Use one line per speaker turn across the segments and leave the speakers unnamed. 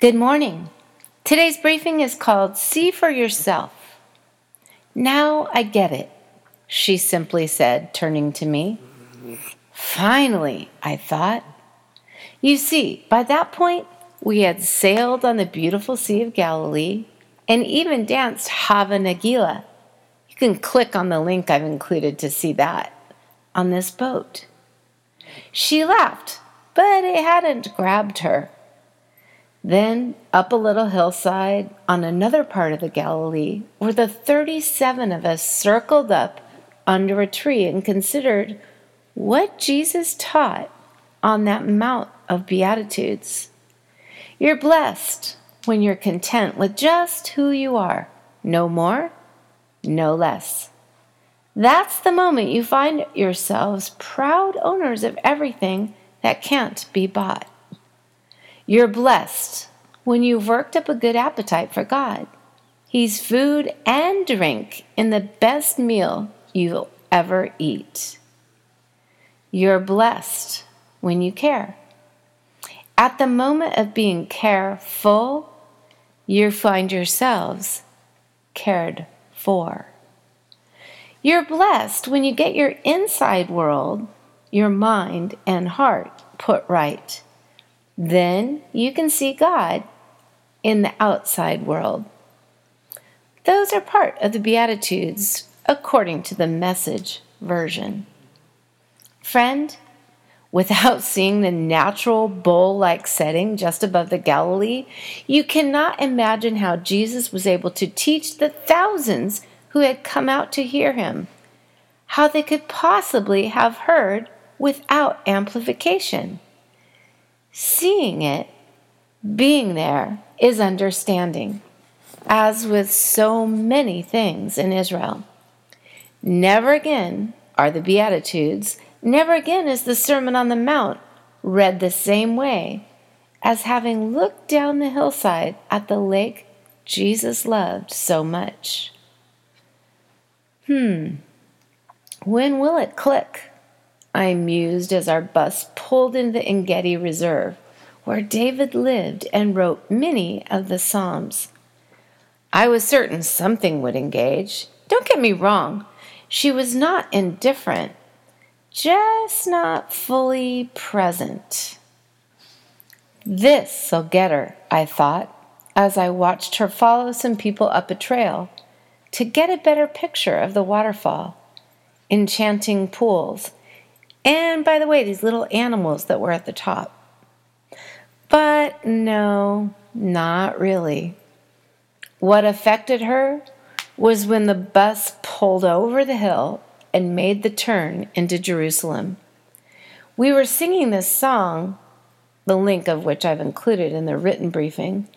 Good morning. Today's briefing is called See for Yourself. Now I get it, she simply said, turning to me. Finally, I thought. You see, by that point, we had sailed on the beautiful Sea of Galilee and even danced Hava Nagila. You can click on the link I've included to see that on this boat. She laughed, but it hadn't grabbed her. Then, up a little hillside on another part of the Galilee, where the 37 of us circled up under a tree and considered what Jesus taught on that Mount of Beatitudes. You're blessed when you're content with just who you are, no more, no less. That's the moment you find yourselves proud owners of everything that can't be bought. You're blessed when you've worked up a good appetite for God. He's food and drink in the best meal you'll ever eat. You're blessed when you care. At the moment of being careful, you find yourselves cared for. You're blessed when you get your inside world, your mind and heart put right. Then you can see God in the outside world. Those are part of the Beatitudes according to the message version. Friend, without seeing the natural bowl like setting just above the Galilee, you cannot imagine how Jesus was able to teach the thousands who had come out to hear him, how they could possibly have heard without amplification. Seeing it, being there, is understanding, as with so many things in Israel. Never again are the Beatitudes, never again is the Sermon on the Mount read the same way as having looked down the hillside at the lake Jesus loved so much. Hmm, when will it click? I mused as our bus pulled into the Engedi Reserve, where David lived and wrote many of the Psalms. I was certain something would engage. Don't get me wrong, she was not indifferent, just not fully present. This'll get her, I thought, as I watched her follow some people up a trail to get a better picture of the waterfall, enchanting pools, and by the way, these little animals that were at the top. But no, not really. What affected her was when the bus pulled over the hill and made the turn into Jerusalem. We were singing this song, the link of which I've included in the written briefing,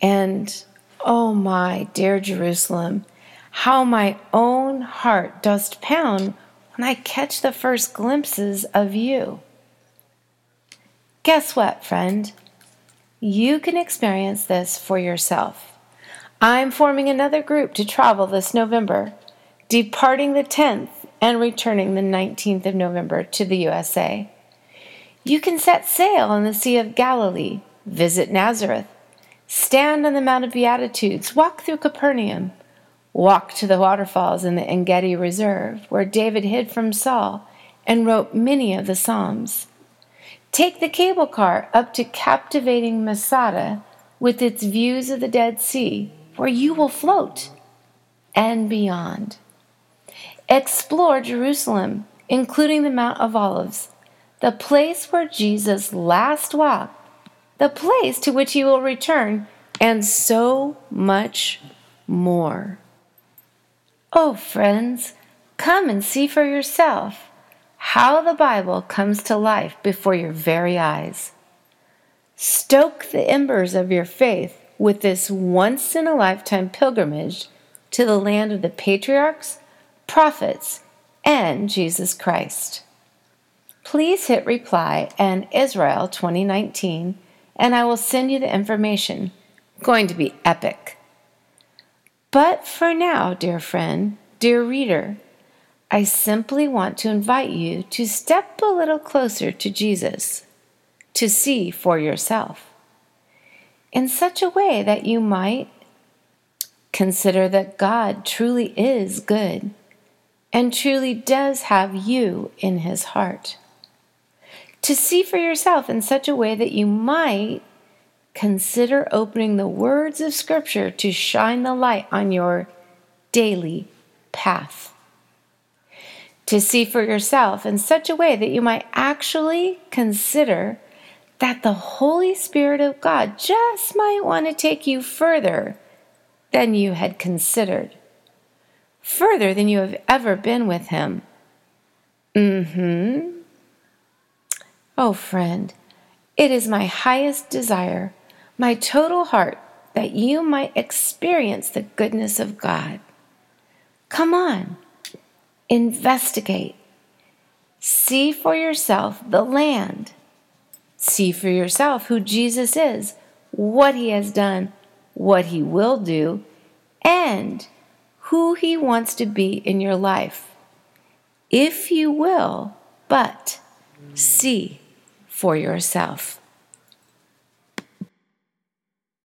and oh my dear Jerusalem, how my own heart dost pound when I catch the first glimpses of you. Guess what, friend? You can experience this for yourself. I'm forming another group to travel this November, departing the 10th and returning the 19th of November to the USA. You can set sail on the Sea of Galilee, visit Nazareth, stand on the Mount of Beatitudes, walk through Capernaum, walk to the waterfalls in the Engedi Reserve, where David hid from Saul and wrote many of the Psalms. Take the cable car up to captivating Masada with its views of the Dead Sea, where you will float, and beyond. Explore Jerusalem, including the Mount of Olives, the place where Jesus last walked, the place to which he will return, and so much more. Oh, friends, come and see for yourself how the Bible comes to life before your very eyes. Stoke the embers of your faith with this once in a lifetime pilgrimage to the land of the patriarchs, prophets, and Jesus Christ. Please hit reply and Israel 2019 and I will send you the information. Going to be epic. But for now, dear friend, dear reader, I simply want to invite you to step a little closer to Jesus, to see for yourself. in such a way that you might consider that God truly is good and truly does have you in his heart. To see for yourself in such a way that you might consider opening the words of Scripture to shine the light on your daily path. To see for yourself in such a way that you might actually consider that the Holy Spirit of God just might want to take you further than you had considered, further than you have ever been with Him. Mm hmm. Oh, friend, it is my highest desire, my total heart, that you might experience the goodness of God. Come on, investigate. See for yourself the land. See for yourself who Jesus is, what he has done, what he will do, and who he wants to be in your life. If you will, but see for yourself.